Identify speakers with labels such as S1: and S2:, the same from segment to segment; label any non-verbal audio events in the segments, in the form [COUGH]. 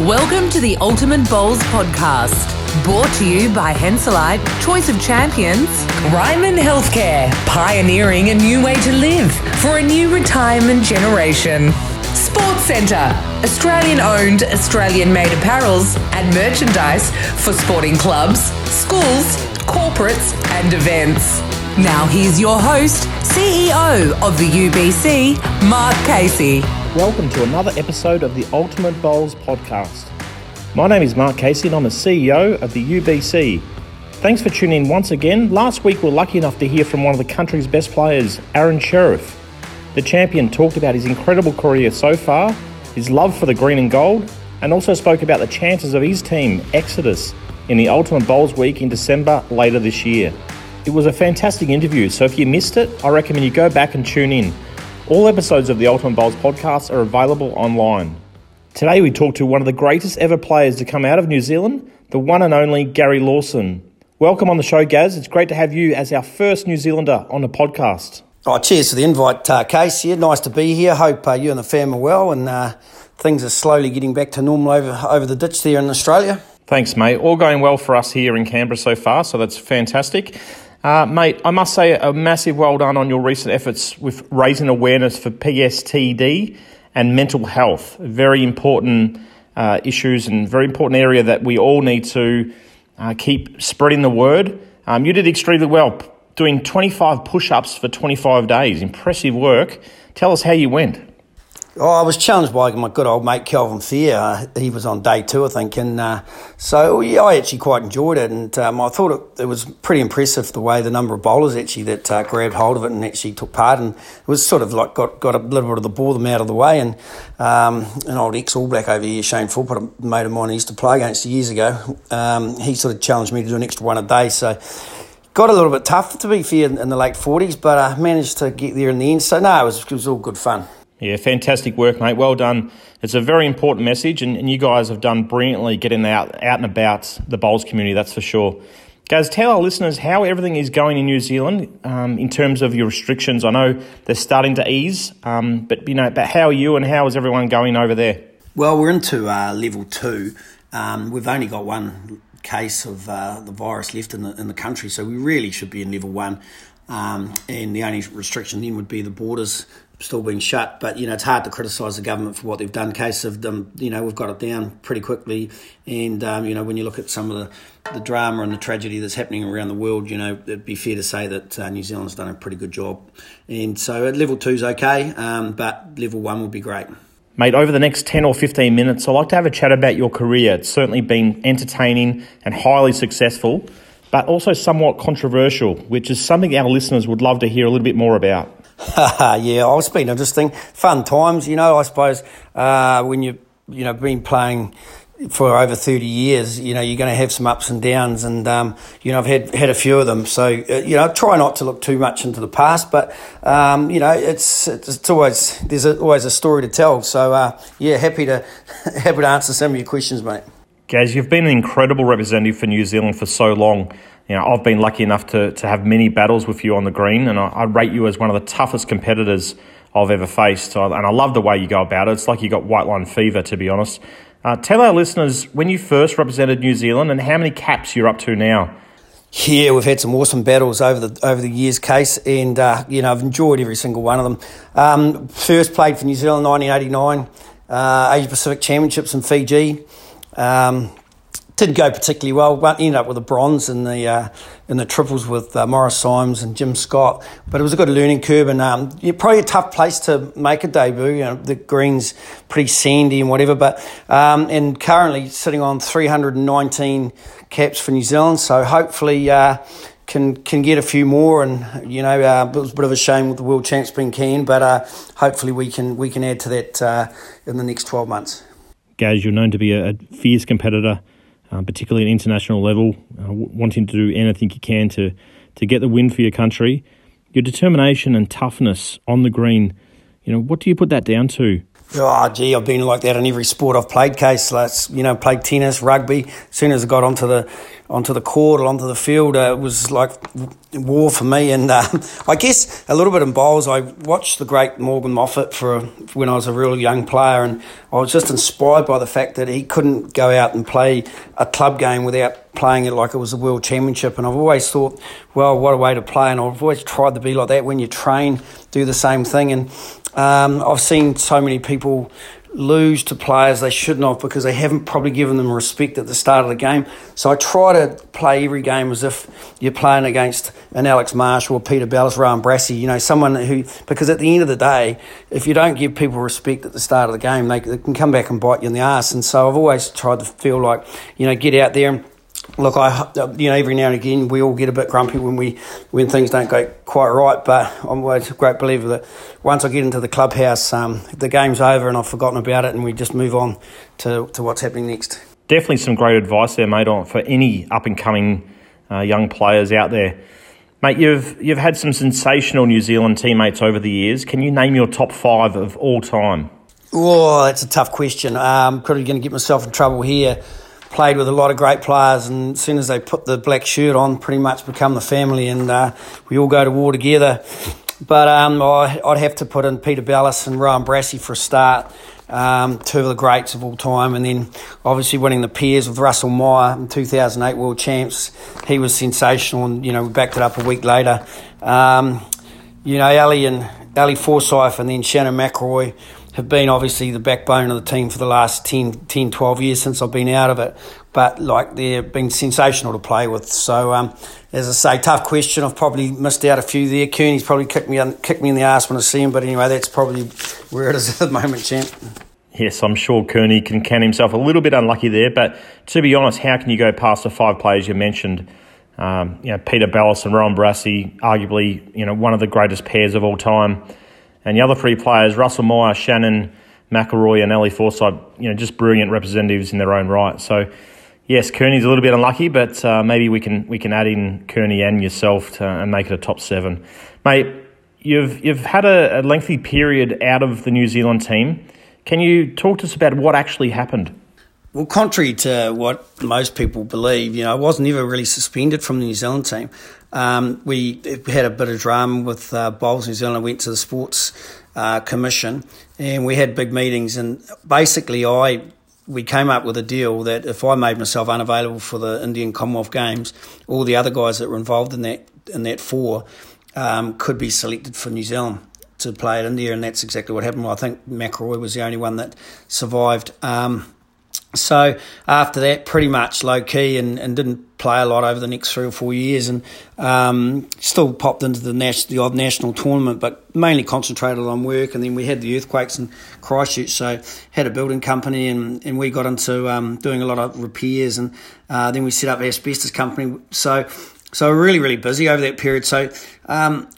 S1: Welcome to the Ultimate Bowls podcast, brought to you by Henselite, Choice of Champions, Ryman Healthcare, pioneering a new way to live for a new retirement generation. Sports Centre, Australian owned, Australian made apparels and merchandise for sporting clubs, schools, corporates, and events. Now, here's your host, CEO of the UBC, Mark Casey.
S2: Welcome to another episode of the Ultimate Bowls podcast. My name is Mark Casey and I'm the CEO of the UBC. Thanks for tuning in once again. Last week we were lucky enough to hear from one of the country's best players, Aron Sherriff. The champion talked about his incredible career so far, his love for the green and gold, and also spoke about the chances of his team, Exodus, in the Ultimate Bowls week in December later this year. It was a fantastic interview, so if you missed it, I recommend you go back and tune in. All episodes of the Ultimate Bowls podcast are available online. Today we talk to one of the greatest ever players to come out of New Zealand, the one and only Gary Lawson. Welcome on the show, Gaz. It's great to have you as our first New Zealander on the podcast.
S3: Oh, cheers for the invite, uh, Case. Yeah, nice to be here. Hope uh, you and the fam are well and uh, things are slowly getting back to normal over, over the ditch there in Australia.
S2: Thanks, mate. All going well for us here in Canberra so far, so that's fantastic. Uh, mate, I must say a massive well done on your recent efforts with raising awareness for PSTD and mental health. Very important uh, issues and very important area that we all need to uh, keep spreading the word. Um, you did extremely well, doing 25 push ups for 25 days. Impressive work. Tell us how you went.
S3: Oh, I was challenged by my good old mate Kelvin Fear. Uh, he was on day two, I think, and uh, so yeah, I actually quite enjoyed it, and um, I thought it, it, was pretty impressive the way the number of bowlers actually that uh, grabbed hold of it and actually took part, and it was sort of like got, got a little bit of the ball them out of the way, and um, an old ex All Black over here, Shane Philpott, a mate of mine, used to play against years ago. Um, he sort of challenged me to do an extra one a day, so got a little bit tough to be fair in, in the late forties, but I managed to get there in the end. So no, it was, it was all good fun.
S2: Yeah, fantastic work, mate. Well done. It's a very important message, and, and you guys have done brilliantly getting out, out and about the bowls community, that's for sure. Guys, tell our listeners how everything is going in New Zealand um, in terms of your restrictions. I know they're starting to ease, um, but you know, but how are you and how is everyone going over there?
S3: Well, we're into uh, level two. Um, we've only got one case of uh, the virus left in the in the country, so we really should be in level one. Um, and the only restriction then would be the borders still being shut. But you know, it's hard to criticise the government for what they've done. Case of them, you know, we've got it down pretty quickly. And um, you know, when you look at some of the, the drama and the tragedy that's happening around the world, you know, it'd be fair to say that uh, New Zealand's done a pretty good job. And so, at level two's okay, um, but level one would be great.
S2: Mate, over the next 10 or 15 minutes, I'd like to have a chat about your career. It's certainly been entertaining and highly successful, but also somewhat controversial, which is something our listeners would love to hear a little bit more about. [LAUGHS]
S3: yeah, it's been interesting, fun times. You know, I suppose uh, when you you know been playing for over 30 years, you know, you're going to have some ups and downs, and um, you know, I've had had a few of them. So uh, you know, try not to look too much into the past, but um, you know, it's it's always there's a, always a story to tell. So uh, yeah, happy to [LAUGHS] happy to answer some of your questions, mate.
S2: Gaz, you've been an incredible representative for New Zealand for so long you know, I've been lucky enough to, to have many battles with you on the green, and I, I rate you as one of the toughest competitors I've ever faced. and I love the way you go about it. It's like you've got white line fever, to be honest. Uh, tell our listeners when you first represented New Zealand and how many caps you're up to now.
S3: Yeah, we've had some awesome battles over the over the years, case, and uh, you know I've enjoyed every single one of them. Um, first played for New Zealand, 1989, uh, Asia Pacific Championships in Fiji. Um, didn't go particularly well. But ended up with a bronze in the uh, in the triples with uh, Maurice Symes and Jim Scott. But it was a good learning curve, and um, yeah, probably a tough place to make a debut. You know, the greens pretty sandy and whatever. But um, and currently sitting on 319 caps for New Zealand. So hopefully. Uh, can can get a few more, and you know uh, it was a bit of a shame with the world champs being keen, but uh, hopefully we can we can add to that uh, in the next twelve months.
S2: Gaz, you're known to be a fierce competitor um, particularly at an international level, uh, wanting to do anything you can to, to get the win for your country. Your determination and toughness on the green, you know, what do you put that down to?
S3: Oh, gee, I've been like that in every sport I've played. Case, like, you know, played tennis, rugby. As soon as I got onto the onto the court or onto the field, uh, it was like war for me. And uh, [LAUGHS] I guess a little bit in bowls. I watched the great Morgan Moffat for when I was a real young player, and I was just inspired by the fact that he couldn't go out and play a club game without playing it like it was a world championship. And I've always thought, well, what a way to play. And I've always tried to be like that when you train, do the same thing. And um, I've seen so many people lose to players they shouldn't have because they haven't probably given them respect at the start of the game. So I try to play every game as if you're playing against an Alex Marshall or Peter Belliss, Rowan Brassey, you know, someone who, because at the end of the day, if you don't give people respect at the start of the game, they, they can come back and bite you in the ass. And so I've always tried to feel like, you know, get out there and look, I you know every now and again we all get a bit grumpy when we when things don't go quite right. But I'm always a great believer that once I get into the clubhouse, um, the game's over and I've forgotten about it, and we just move on to, to what's happening next.
S2: Definitely some great advice there, mate, on for any up and coming uh, young players out there. Mate, you've you've had some sensational New Zealand teammates over the years. Can you name your top five of all time?
S3: Oh, that's a tough question. Um, probably going to get myself in trouble here played with a lot of great players, and as soon as they put the black shirt on, pretty much become the family, and uh, we all go to war together. But um, I, would have to put in Peter Belliss and Rowan Brassey for a start, um, two of the greats of all time, and then obviously winning the pairs with Russell Meyer in 2008 World Champs. He was sensational, and you know we backed it up a week later. Um, you know, Ali and Ali Forsyth, and then Shannon McIlroy have been obviously the backbone of the team for the last 10, 10 12 years since I've been out of it. But like they've been sensational to play with. So um, as I say, tough question. I've probably missed out a few there. Kearney's probably kicked me kicked me in the ass when I see him. But anyway, that's probably where it is at the moment, champ.
S2: Yes, I'm sure Kearney can count himself a little bit unlucky there. But to be honest, how can you go past the five players you mentioned? Um, you know, Peter Belliss and Rowan Brassey, arguably, you know, one of the greatest pairs of all time. And the other three players, Russell Meyer, Shannon McIlroy, and Ali Forsyth, you know, just brilliant representatives in their own right. So, yes, Kearney's a little bit unlucky, but uh, maybe we can we can add in Kearney and yourself to, and make it a top seven, mate. You've you've had a, a lengthy period out of the New Zealand team. Can you talk to us about what actually happened?
S3: Well, contrary to what most people believe, you know, I was never really suspended from the New Zealand team. Um, we had a bit of drama with uh, Bowls New Zealand. I went to the Sports uh, Commission and we had big meetings. And basically, I we came up with a deal that if I made myself unavailable for the Indian Commonwealth Games, all the other guys that were involved in that in that four um, could be selected for New Zealand to play at India, and that's exactly what happened. I think McIlroy was the only one that survived. Um, so after that, pretty much low key and, and didn't play a lot over the next three or four years, and um, still popped into the nas- the odd national tournament, but mainly concentrated on work. And then we had the earthquakes in Christchurch, so had a building company, and, and we got into um, doing a lot of repairs, and uh, then we set up asbestos company. So so really really busy over that period. So um,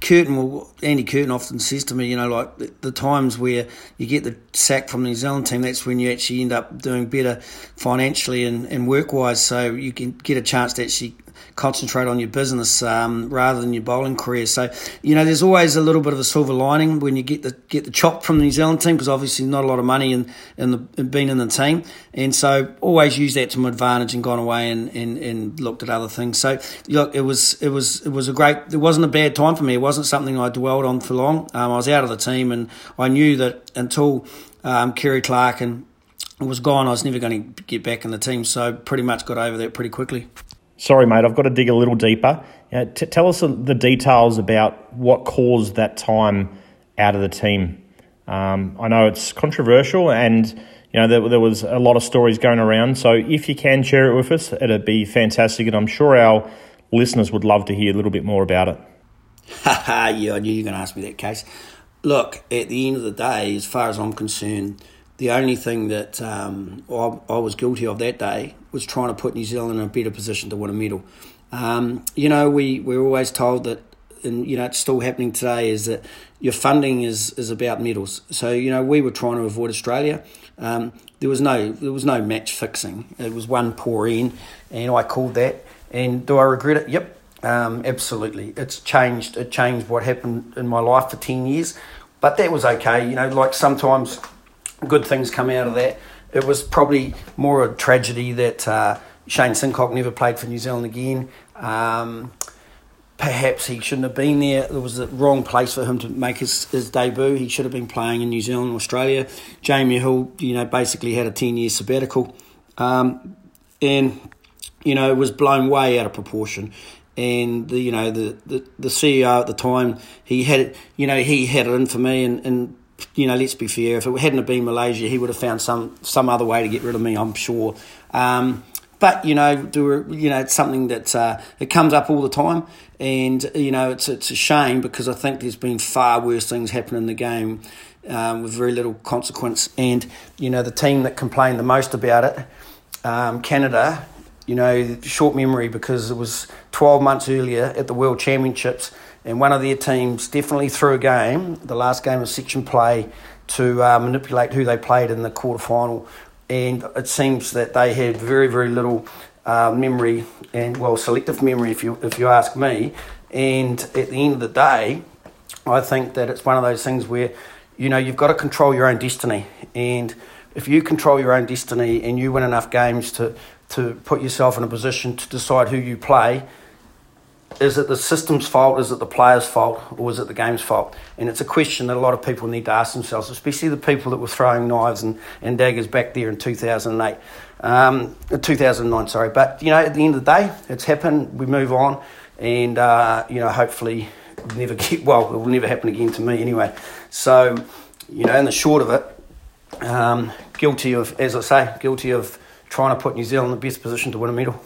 S3: Curtin will Andy Curtin often says to me, you know, like the, the, times where you get the sack from the New Zealand team, that's when you actually end up doing better financially and, and work wise. So you can get a chance to actually concentrate on your business um, rather than your bowling career. So you know, there's always a little bit of a silver lining when you get the get the chop from the New Zealand team because obviously not a lot of money in in, the, in being in the team, and so always use that to my advantage and gone away and, and, and looked at other things. So look, it was it was it was a great. It wasn't a bad time for me. It wasn't something I dwelled on for long. Um, I was out of the team, and I knew that until um, Kerry Clark and was gone, I was never going to get back in the team. So pretty much got over that pretty quickly.
S2: Sorry, mate, I've got to dig a little deeper. t- tell us the details about what caused that time out of the team. Um, I know it's controversial and you know there, there, was a lot of stories going around. So if you can share it with us, it'd be fantastic, and I'm sure our listeners would love to hear a little bit more about it. [LAUGHS]
S3: yeah, I knew you were going to ask me that case. Look, at the end of the day, as far as I'm concerned, the only thing that um, I, I, was guilty of that day was trying to put New Zealand in a better position to win a medal. Um, you know, we, we're always told that, and you know, it's still happening today, is that your funding is, is about medals. So, you know, we were trying to avoid Australia. Um, there was no there was no match fixing. It was one poor in, and I called that. And do I regret it? Yep, um, absolutely. It's changed. It changed what happened in my life for ten years but that was okay. You know, like sometimes good things come out of that. It was probably more a tragedy that uh, Shane Sincock never played for New Zealand again. Um, perhaps he shouldn't have been there. It was the wrong place for him to make his, his debut. He should have been playing in New Zealand, Australia. Jamie Hill, you know, basically had a 10 year sabbatical. Um, and, you know, was blown way out of proportion. And the you know the, the, the CEO at the time he had you know he had it in for me and, and you know, let's be fair. If it hadn't have been Malaysia, he would have found some some other way to get rid of me. I'm sure. Um, but you know, do you know, it's something that uh, it comes up all the time, and you know, it's it's a shame because I think there's been far worse things happen in the game um, with very little consequence. And you know, the team that complained the most about it, um, Canada, you know, short memory because it was 12 months earlier at the World Championships and one of their teams definitely threw a game, the last game of section play, to uh, manipulate who they played in the quarter final. And it seems that they had very, very little uh, memory and, well, selective memory, if you, if you ask me. And at the end of the day, I think that it's one of those things where, you know, you've got to control your own destiny. And if you control your own destiny and you win enough games to, to put yourself in a position to decide who you play, is it the system's fault, is it the player's fault, or is it the game's fault? And it's a question that a lot of people need to ask themselves, especially the people that were throwing knives and, and daggers back there in 2008, um, 2009, sorry. But, you know, at the end of the day, it's happened, we move on, and, uh, you know, hopefully never [LAUGHS] get, well, it will never happen again to me anyway. So, you know, in the short of it, um, guilty of, as I say, guilty of trying to put New Zealand in the best position to win a medal.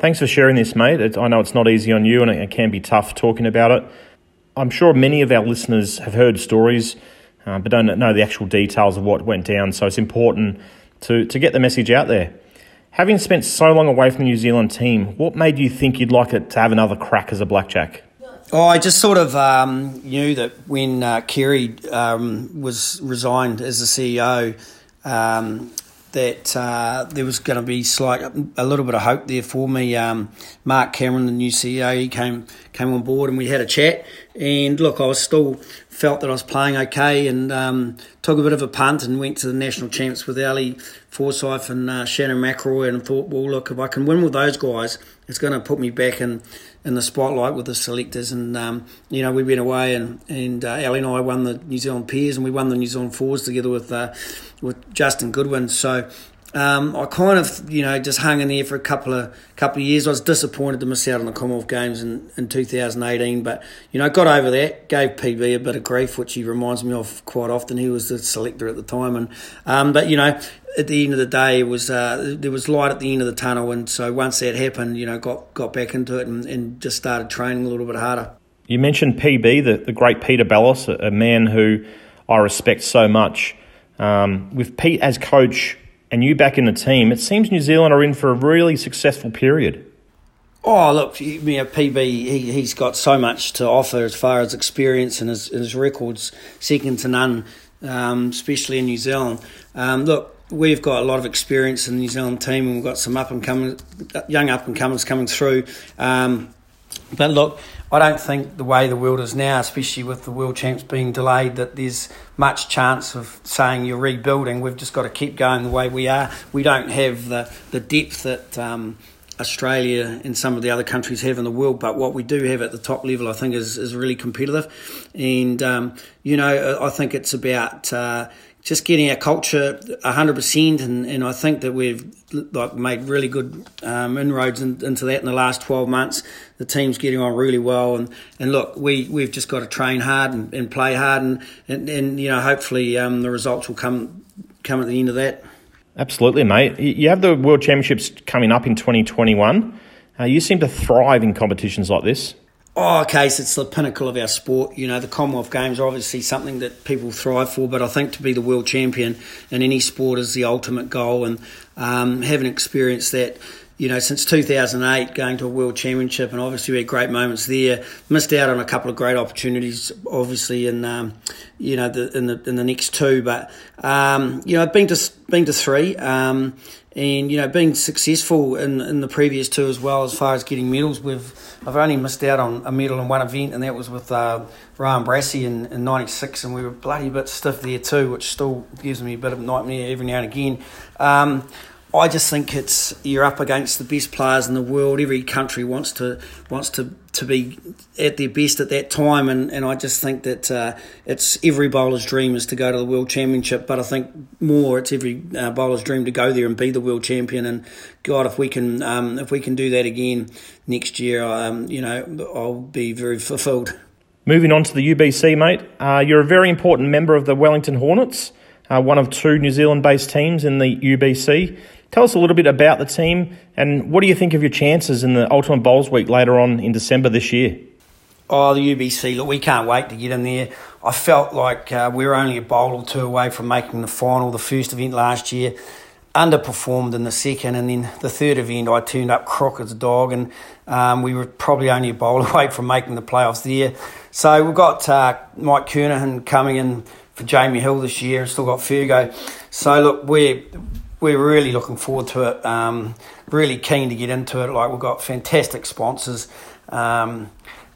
S2: Thanks for sharing this, mate. It, I know it's not easy on you and it can be tough talking about it. I'm sure many of our listeners have heard stories, uh, but don't know the actual details of what went down, so it's important to, to get the message out there. Having spent so long away from the New Zealand team, what made you think you'd like it to have another crack as a blackjack?
S3: Oh, I just sort of um, knew that when uh, Kerry um, was resigned as the CEO, um, that uh, there was going to be slight a little bit of hope there for me. Um, Mark Cameron, the new CEO, he came came on board and we had a chat. And look, I was still felt that I was playing okay and um, took a bit of a punt and went to the national champs with Ali Forsyth and uh, Shannon McIlroy and thought, well, look, if I can win with those guys, it's going to put me back in, in the spotlight with the selectors. And, um, you know, we went away and, and uh, Ali and I won the New Zealand pairs and we won the New Zealand fours together with, uh, with Justin Goodwin. So um, I kind of, you know, just hung in there for a couple of couple of years. I was disappointed to miss out on the Commonwealth Games in, in 2018, but you know, got over that. Gave PB a bit of grief, which he reminds me of quite often. He was the selector at the time, and um, but you know, at the end of the day, it was uh, there was light at the end of the tunnel, and so once that happened, you know, got got back into it and, and just started training a little bit harder.
S2: You mentioned PB, the, the great Peter Belliss, a man who I respect so much. Um, with Pete as coach and you back in the team, it seems New Zealand are in for a really successful period.
S3: Oh, look, you know, PB, he, he's got so much to offer as far as experience and his, his records, second to none, um, especially in New Zealand. Um, look, we've got a lot of experience in the New Zealand team and we've got some up and coming, young up and comers coming through. Um, but look, I don't think the way the world is now, especially with the world champs being delayed, that there's much chance of saying you're rebuilding. We've just got to keep going the way we are. We don't have the, the depth that um, Australia and some of the other countries have in the world, but what we do have at the top level, I think, is, is really competitive. And, um, you know, I think it's about. Uh, just getting our culture 100% and, and I think that we've like made really good um, inroads in, into that in the last 12 months. The team's getting on really well and, and look we, we've just got to train hard and, and play hard and, and, and you know hopefully um, the results will come come at the end of that.
S2: Absolutely mate. You have the world championships coming up in 2021 uh, you seem to thrive in competitions like this
S3: Oh, okay, it's the pinnacle of our sport. You know, the Commonwealth Games are obviously something that people thrive for, but I think to be the world champion in any sport is the ultimate goal. And um, having experienced that you know, since 2008, going to a World Championship, and obviously we had great moments there. Missed out on a couple of great opportunities, obviously, in um, you know the in the in the next two. But um, you know, I've been to been to three. Um, and you know being successful in, in the previous two as well as far as getting medals with I've only missed out on a medal in one event and that was with uh, Rowan Brassey in, in 96 and we were bloody bit stiff there too which still gives me a bit of nightmare every now and again um, I just think it's you're up against the best players in the world. Every country wants to wants to, to be at their best at that time, and, and I just think that uh, it's every bowler's dream is to go to the World Championship. But I think more it's every uh, bowler's dream to go there and be the world champion. And God, if we can um, if we can do that again next year, um, you know, I'll be very fulfilled.
S2: Moving on to the UBC, mate. Uh, you're a very important member of the Wellington Hornets, uh, one of two New Zealand-based teams in the UBC. Tell us a little bit about the team and what do you think of your chances in the Ultimate Bowls Week later on in December this year?
S3: Oh, the UBC, look, we can't wait to get in there. I felt like uh, we were only a bowl or two away from making the final, the first event last year. Underperformed in the second, and then the third event, I turned up crook as a dog, and um, we were probably only a bowl [LAUGHS] away from making the playoffs there. So we've got uh, Mike Kernaghan coming in for Jamie Hill this year, and still got Fergo. So look, we're we're really looking forward to it. Um, really keen to get into it. Like we've got fantastic sponsors um,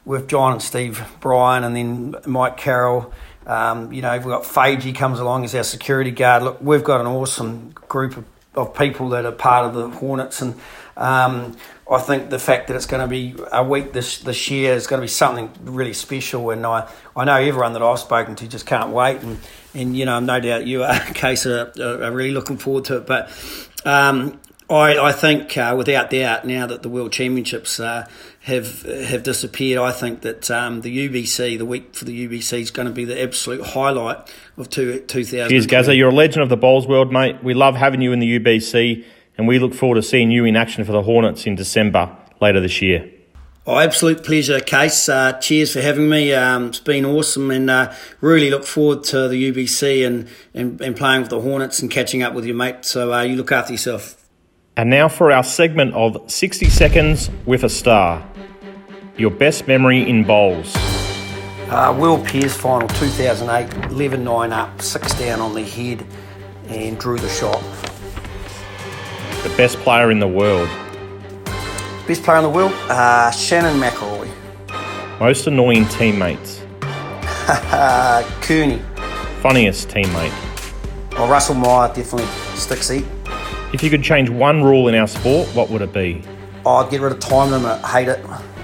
S3: with John and Steve Bryan, and then Mike Carroll. Um, you know, we've got Fagey comes along as our security guard. Look, we've got an awesome group of, of people that are part of the Hornets, and um, I think the fact that it's going to be a week this this year is going to be something really special, and I, I know everyone that I've spoken to just can't wait, and, and you know no doubt you are, [LAUGHS] Case, are, are really looking forward to it. But um, I, I think uh, without doubt now that the World Championships uh, have have disappeared, I think that um, the UBC, the week for the UBC, is going to be the absolute highlight of two, 2000.
S2: Cheers, Gazza. You're a legend of the bowls world, mate. We love having you in the UBC and we look forward to seeing you in action for the Hornets in December later this year.
S3: Oh, absolute pleasure, Case. Uh, cheers for having me. Um, it's been awesome and uh, really look forward to the UBC and, and, and, playing with the Hornets and catching up with your mate. So uh, you look after yourself.
S2: And now for our segment of 60 Seconds with a Star. Your best memory in bowls.
S3: Uh, World Pairs final 2008, 11 9 up, 6 down on the head, and drew the shot.
S2: The best player in the world.
S3: Best player in the world? Uh, Shannon McIlroy.
S2: Most annoying teammates. [LAUGHS]
S3: Kearney.
S2: Funniest teammate.
S3: Oh, Russell Meyer, definitely Stixie.
S2: If you could change one rule in our sport, what would it be?
S3: Oh, I'd get rid of time limit. Hate it.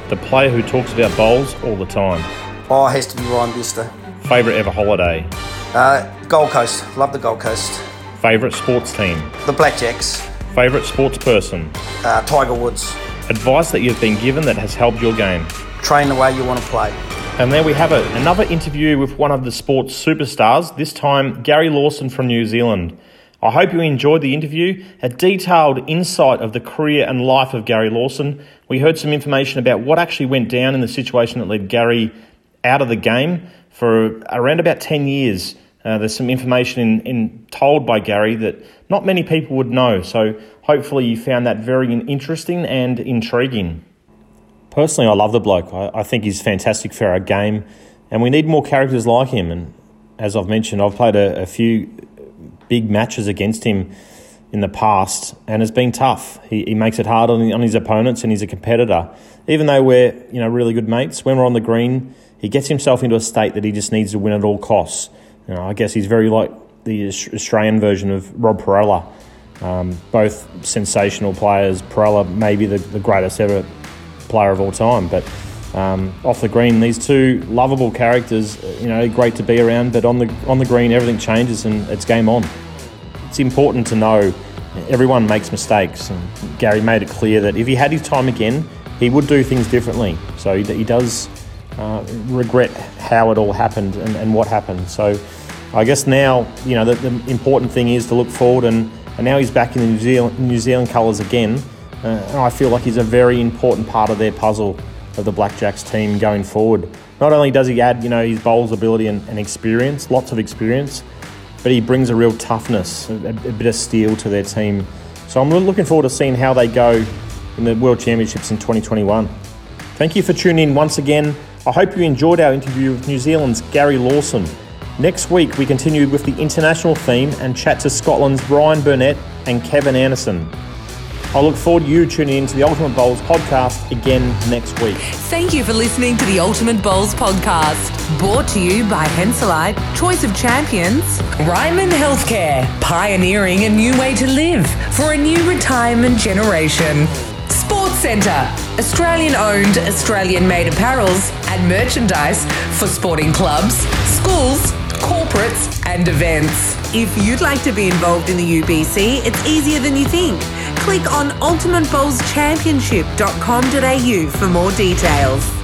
S2: The player who talks about bowls all the time.
S3: Oh, it has to be Ryan Bester.
S2: Favourite ever holiday?
S3: Uh, Gold Coast. Love the Gold Coast.
S2: Favourite sports team?
S3: The Blackjacks.
S2: Favourite sports person?
S3: Uh, Tiger Woods.
S2: Advice that you've been given that has helped your game?
S3: Train the way you want to play.
S2: And there we have it, another interview with one of the sports superstars, this time Gary Lawson from New Zealand. I hope you enjoyed the interview, a detailed insight of the career and life of Gary Lawson. We heard some information about what actually went down in the situation that led Gary out of the game for around about 10 years. Uh, there's some information in, in, told by Gary that not many people would know. So hopefully you found that very interesting and intriguing. Personally, I love the bloke. I, I think he's fantastic for our game, and we need more characters like him. And as I've mentioned, I've played a, a few big matches against him in the past, and it's been tough. He, he makes it hard on, on his opponents, and he's a competitor. Even though we're you know really good mates, when we're on the green, he gets himself into a state that he just needs to win at all costs. You know, I guess he's very like the Australian version of Rob Parrella. Um, both sensational players. Parrella, maybe the, the greatest ever player of all time, but um, off the green, these two lovable characters, you know, great to be around. But on the on the green, everything changes and it's game on. It's important to know everyone makes mistakes, and Gary made it clear that if he had his time again, he would do things differently. So he, he does uh, regret how it all happened and, and what happened. So I guess now, you know, the, the, important thing is to look forward, and, and now he's back in the New Zealand, New Zealand colours again. Uh, and I feel like he's a very important part of their puzzle of the Blackjacks team going forward. Not only does he add, you know, his bowls ability and, and experience, lots of experience, but he brings a real toughness, a, a, bit of steel to their team. So I'm really looking forward to seeing how they go in the World Championships in 2021. Thank you for tuning in once again. I hope you enjoyed our interview with New Zealand's Gary Lawson. Next week, we continue with the international theme and chat to Scotland's Brian Burnett and Kevin Anderson. I look forward to you tuning in to the Ultimate Bowls podcast again next week.
S1: Thank you for listening to the Ultimate Bowls podcast, brought to you by Henselite, Choice of Champions, Ryman Healthcare, pioneering a new way to live for a new retirement generation. Sports Centre, Australian owned, Australian made apparels and merchandise for sporting clubs, schools, corporates, and events. If you'd like to be involved in the UBC, it's easier than you think. Click on ultimatebowlschampionship.com.au for more details.